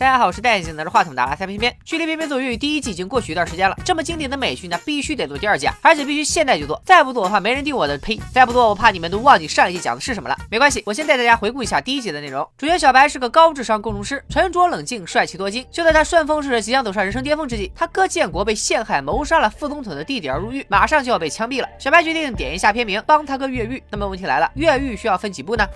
大家好，我是戴眼镜拿着话筒的阿三偏偏。距离《偏偏做粤语》第一季已经过去一段时间了，这么经典的美剧呢，必须得做第二季啊，而且必须现在就做，再不做的话没人订我的。呸！再不做，我怕你们都忘记上一季讲的是什么了。没关系，我先带大家回顾一下第一集的内容。主角小白是个高智商工程师，沉着冷静，帅气多金。就在他顺风顺水，即将走上人生巅峰之际，他哥建国被陷害谋杀了副总统的弟弟而入狱，马上就要被枪毙了。小白决定点一下片名，帮他哥越狱。那么问题来了，越狱需要分几步呢？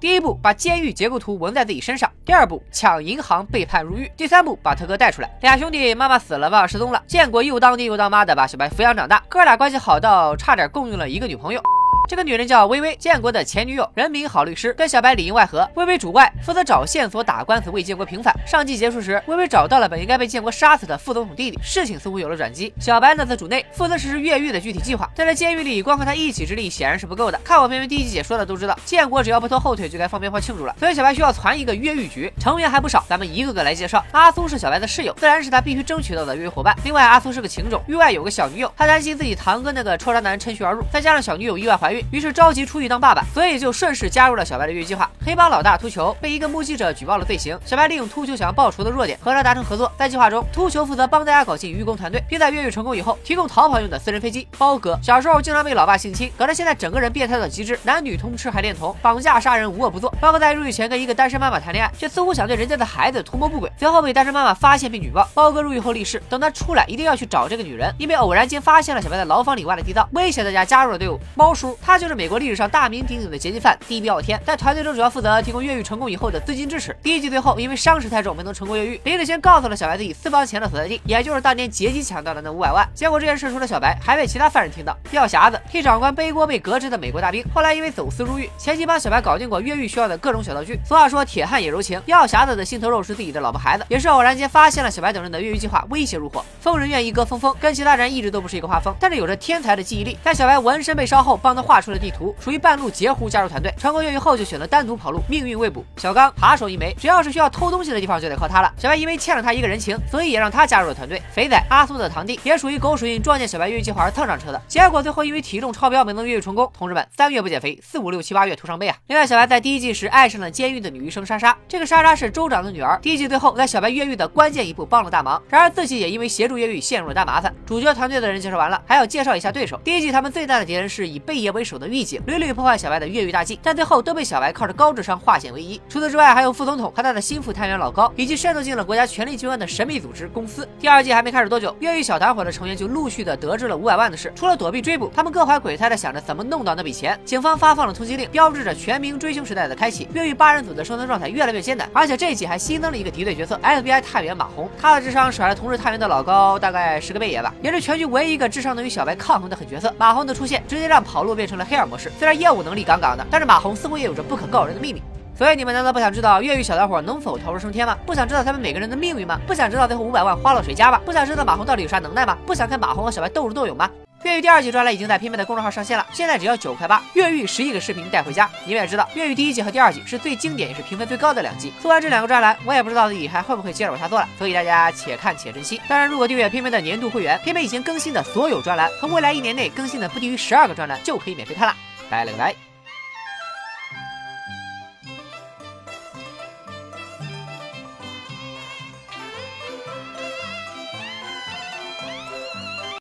第一步，把监狱结构图纹在自己身上；第二步，抢银行被判入狱；第三步，把他哥带出来。俩兄弟，妈妈死了，吧失踪了。建国又当爹又当妈的，把小白抚养长大。哥俩关系好到差点共用了一个女朋友。这个女人叫微微，建国的前女友，人民好律师，跟小白里应外合。微微主外，负责找线索、打官司，为建国平反。上季结束时，微微找到了本应该被建国杀死的副总统弟弟，事情似乎有了转机。小白呢则主内，负责实施越狱的具体计划。但在监狱里，光靠他一己之力显然是不够的。看我片片第一集解说的都知道，建国只要不拖后腿，就该放鞭炮庆祝了。所以小白需要攒一个越狱局，成员还不少，咱们一个个来介绍。阿苏是小白的室友，自然是他必须争取到的越狱伙伴。另外，阿苏是个情种，狱外有个小女友，他担心自己堂哥那个臭渣男趁虚而入，再加上小女友意外怀孕，于是着急出。狱当爸爸，所以就顺势加入了小白的越狱计划。黑帮老大秃球被一个目击者举报了罪行，小白利用秃球想要报仇的弱点，和他达成合作。在计划中，秃球负责帮大家搞进愚公团队，并在越狱成功以后提供逃跑用的私人飞机。包哥小时候经常被老爸性侵，搞得现在整个人变态到极致，男女通吃还恋童，绑架杀人无恶不作。包哥在入狱前跟一个单身妈妈谈恋爱，却似乎想对人家的孩子图谋不轨，随后被单身妈妈发现并举报。包哥入狱后立誓，等他出来一定要去找这个女人，因为偶然间发现了小白在牢房里挖的地道，威胁大家加入了队伍。猫叔，他就是美国历史上大名鼎鼎的。劫机犯地标天，在团队中主要负责提供越狱成功以后的资金支持。第一季最后，因为伤势太重，没能成功越狱。林子先告诉了小白自己私房钱的所在地，也就是当年劫机抢到的那五百万。结果这件事除了小白，还被其他犯人听到。药匣子替长官背锅被革职的美国大兵，后来因为走私入狱，前期帮小白搞定过越狱需要的各种小道具。俗话说铁汉也柔情，药匣子的心头肉是自己的老婆孩子，也是偶然间发现了小白等人的越狱计划，威胁入伙。疯人院一哥疯疯跟其他人一直都不是一个画风，但是有着天才的记忆力，在小白纹身被烧后，帮他画出了地图，属于半路截胡加入团队，成功越狱。后就选择单独跑路，命运未卜。小刚扒手一枚，只要是需要偷东西的地方就得靠他了。小白因为欠了他一个人情，所以也让他加入了团队。肥仔阿苏的堂弟，也属于狗屎运撞见小白越狱计划而蹭上车的。结果最后因为体重超标没能越狱成功。同志们，三月不减肥，四五六七八月徒伤悲啊！另外，小白在第一季时爱上了监狱的女医生莎莎，这个莎莎是州长的女儿。第一季最后在小白越狱的关键一步帮了大忙，然而自己也因为协助越狱陷入了大麻烦。主角团队的人介绍完了，还要介绍一下对手。第一季他们最大的敌人是以贝爷为手的狱警，屡屡破坏小白的越狱大计，但最后都被小白靠着高。智商化险为夷。除此之外，还有副总统和他的心腹探员老高，以及渗透进了国家权力机关的神秘组织公司。第二季还没开始多久，越狱小团伙的成员就陆续的得知了五百万的事。除了躲避追捕，他们各怀鬼胎的想着怎么弄到那笔钱。警方发放了通缉令，标志着全民追凶时代的开启。越狱八人组的生存状态越来越艰难，而且这一季还新增了一个敌对角色 FBI 探员马红，他的智商甩了同是探员的老高大概十个倍也吧，也是全局唯一一个智商能与小白抗衡的狠角色。马红的出现直接让跑路变成了黑尔模式。虽然业务能力杠杠的，但是马红似乎也有着不可告人的秘密。所以你们难道不想知道越狱小团伙能否逃出升天吗？不想知道他们每个人的命运吗？不想知道最后五百万花落谁家吗？不想知道马红到底有啥能耐吗？不想看马红和小白斗智斗勇吗？越狱第二季专栏已经在片片的公众号上线了，现在只要九块八。越狱十亿个视频带回家。你们也知道，越狱第一季和第二季是最经典也是评分最高的两季。做完这两个专栏，我也不知道自己还会不会接着往下做了，所以大家且看且珍惜。当然，如果订阅片片的年度会员，片片已经更新的所有专栏和未来一年内更新的不低于十二个专栏就可以免费看了。拜了个拜。